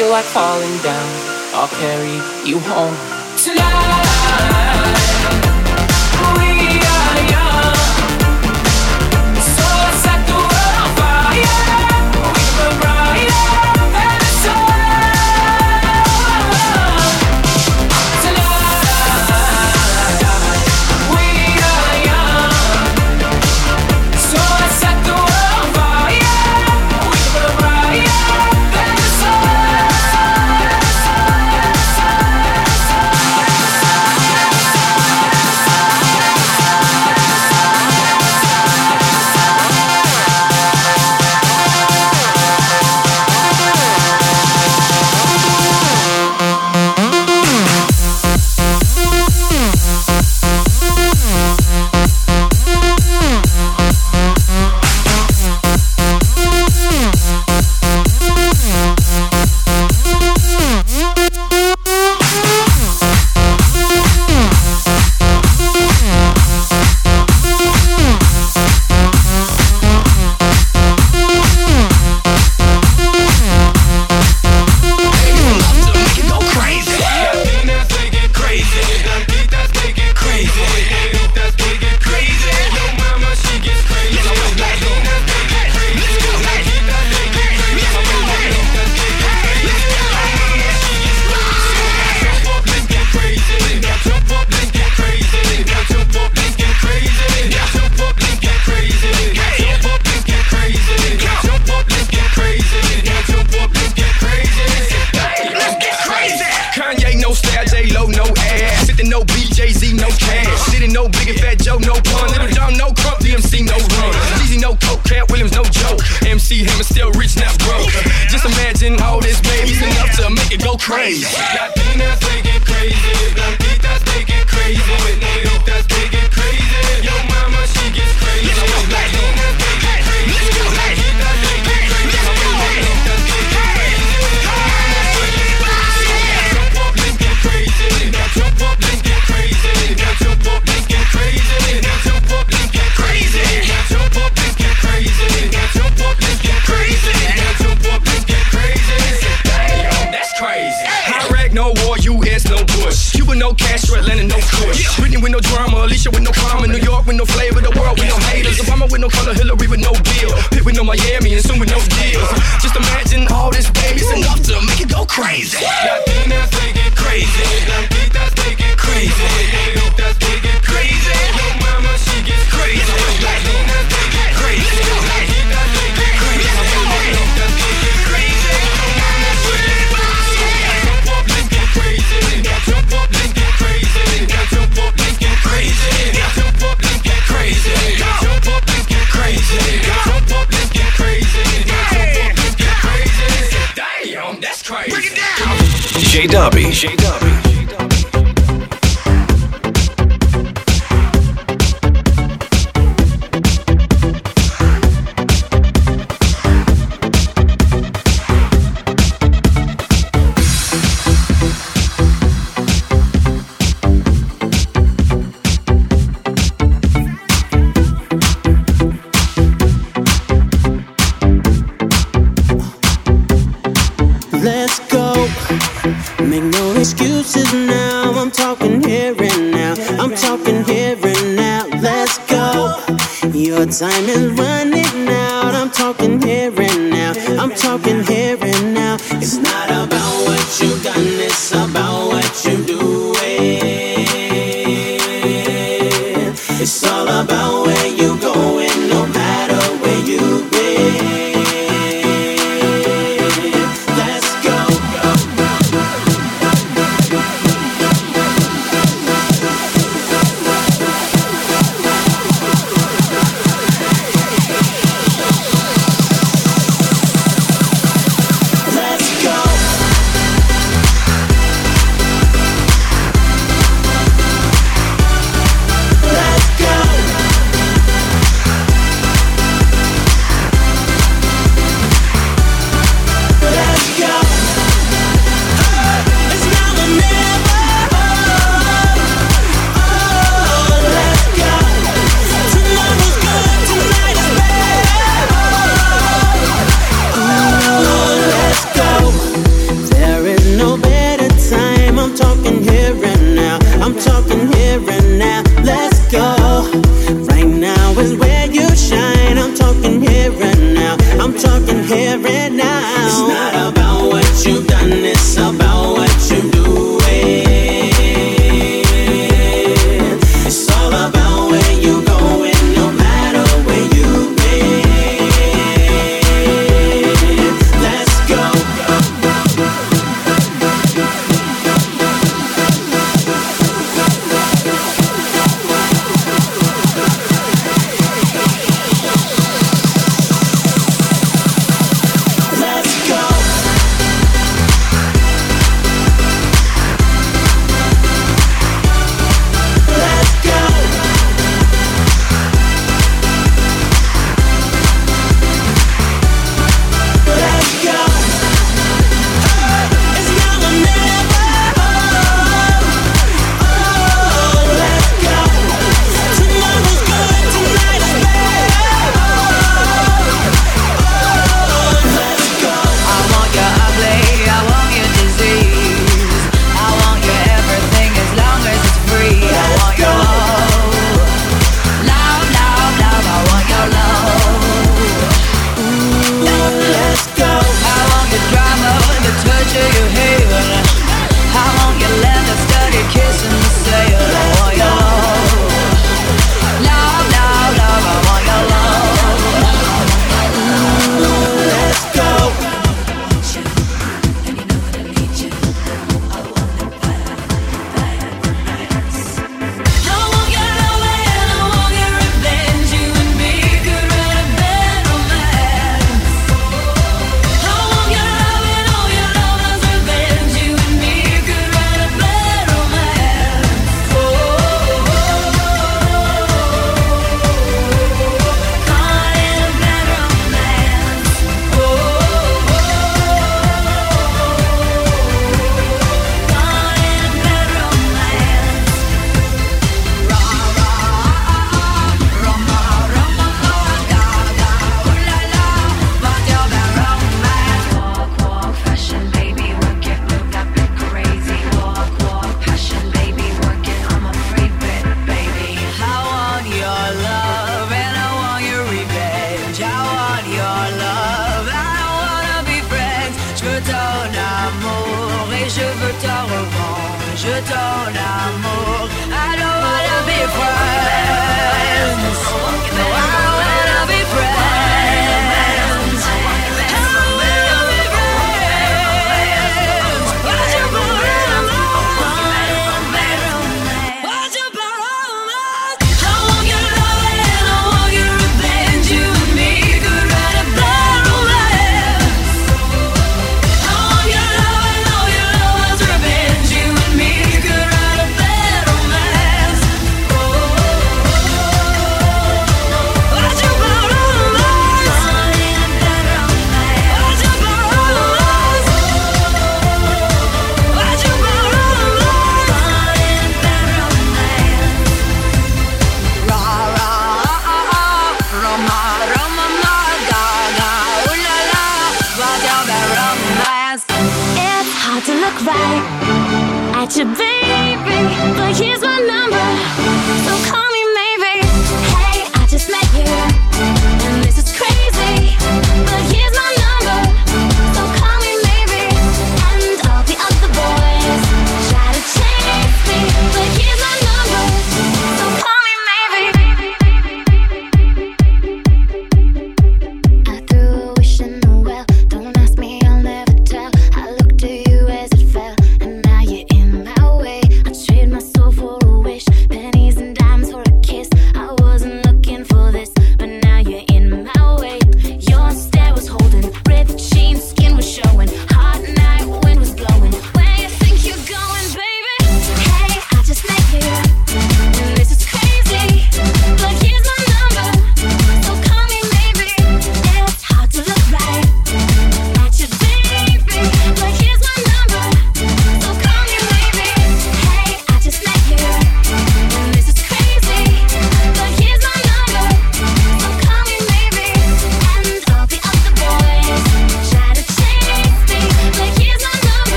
feel like falling down, I'll carry you home tonight. crazy. drama. Alicia with no karma, New York with no flavor. The world with no haters. Obama with no color. Hillary with no deal. Pitt with no Miami and soon with no deal. Just imagine all this, baby's enough to make it go crazy. Latinas take it crazy. Latinas take it crazy. Latinas take it crazy. Your mama, she gets crazy. J Dubby. J time is running out. I'm talking here and now. I'm talking here and now. It's not about what you got, it's about what you do. It's all about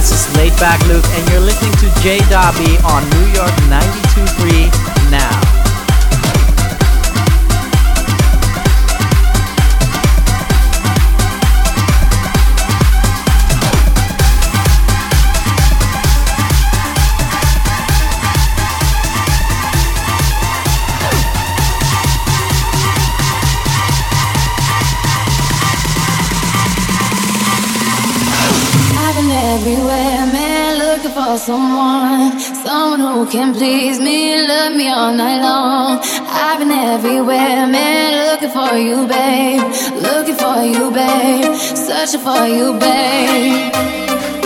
This is Laid Back Luke, and you're listening to J Dobby on New York 92.3 someone, someone who can please me, love me all night long. I've been everywhere, man, looking for you, babe, looking for you, babe, searching for you, babe.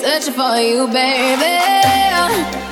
Searching for you, baby.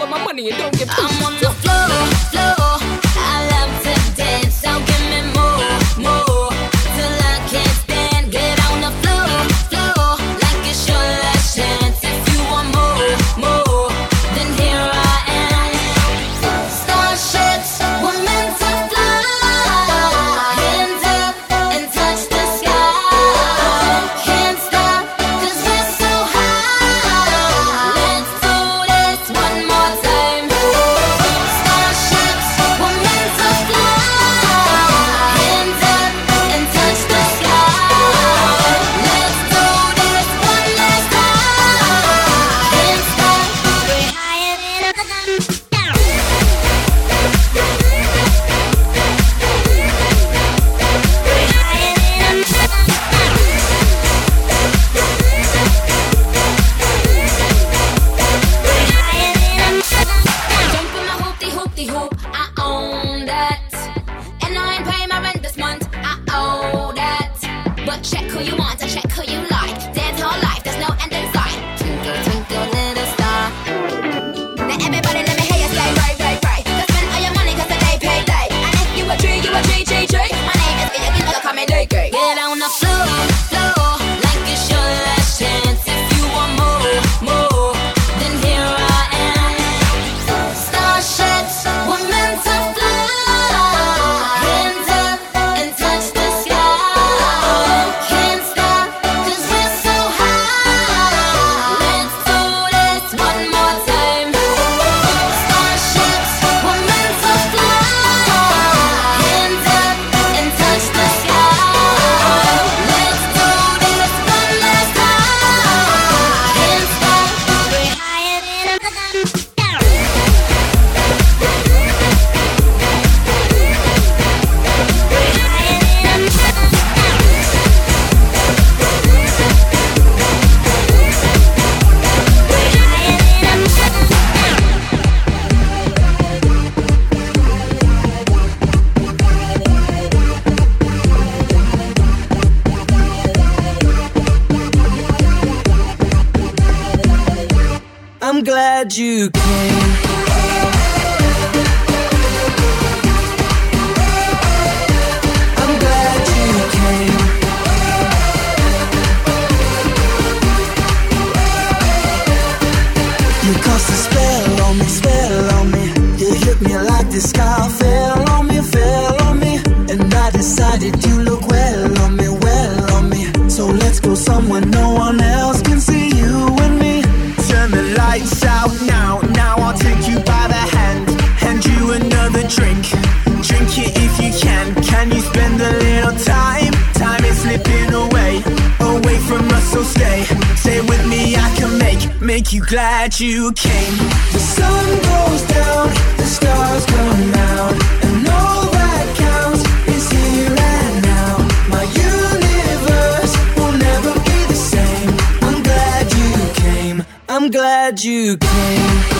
all of my money and don't give I'm on the I'm glad you came. the sky fell on me, fell on me, and I decided you look well on me, well on me. So let's go somewhere no one now, now I'll take you by the hand, hand you another drink. Drink it if you can. Can you spend a little time? Time is slipping away, away from us, so stay. Stay with me, I can make, make you glad you came. The sun goes down, the stars come out. glad you came.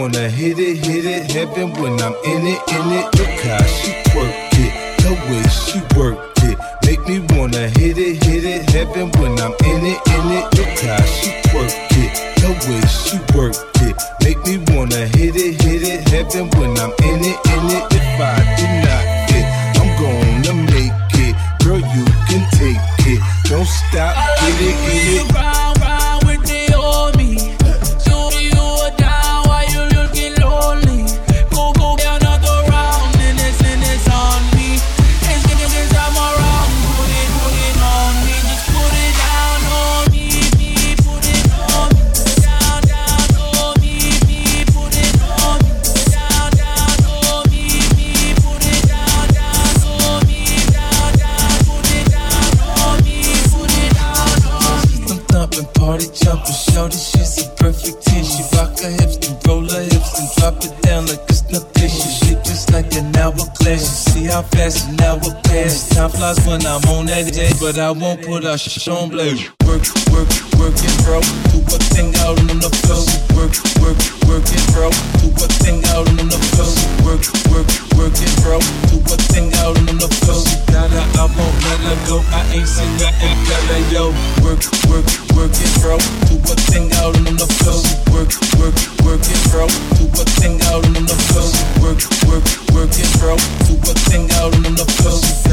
wanna hit it, hit it, heaven when I'm in it, in it. Look how she work it, the way she work it. Make me wanna hit it, hit it, heaven when I'm in it, in it. Look how she work it, the way she work it. Make me wanna hit it, hit it, heaven when I'm in it, in it. If I do not hit, I'm gonna make it. Girl, you can take it. Don't stop, get it, get it. know that she's a perfect 10. She rock her hips and roll her hips and drop it down like it's nothing. She shit just like an hourglass. You see how fast an hour passes. Time flies when I'm on that day, but I won't put a shit on blade. Work, work, work it, bro. Do a thing out on the floor. Work, work, work it, bro. Do a thing out on the floor. Work, work, work it, bro. Do a thing out on the floor. She got her, I won't let her go. I ain't seen nothing better, yo. Work, work, work it, bro. Do a thing out on the floor. Work, work, work it, bro. Do a thing out on the floor. Work, work, work it, bro. Do a thing out on the floor.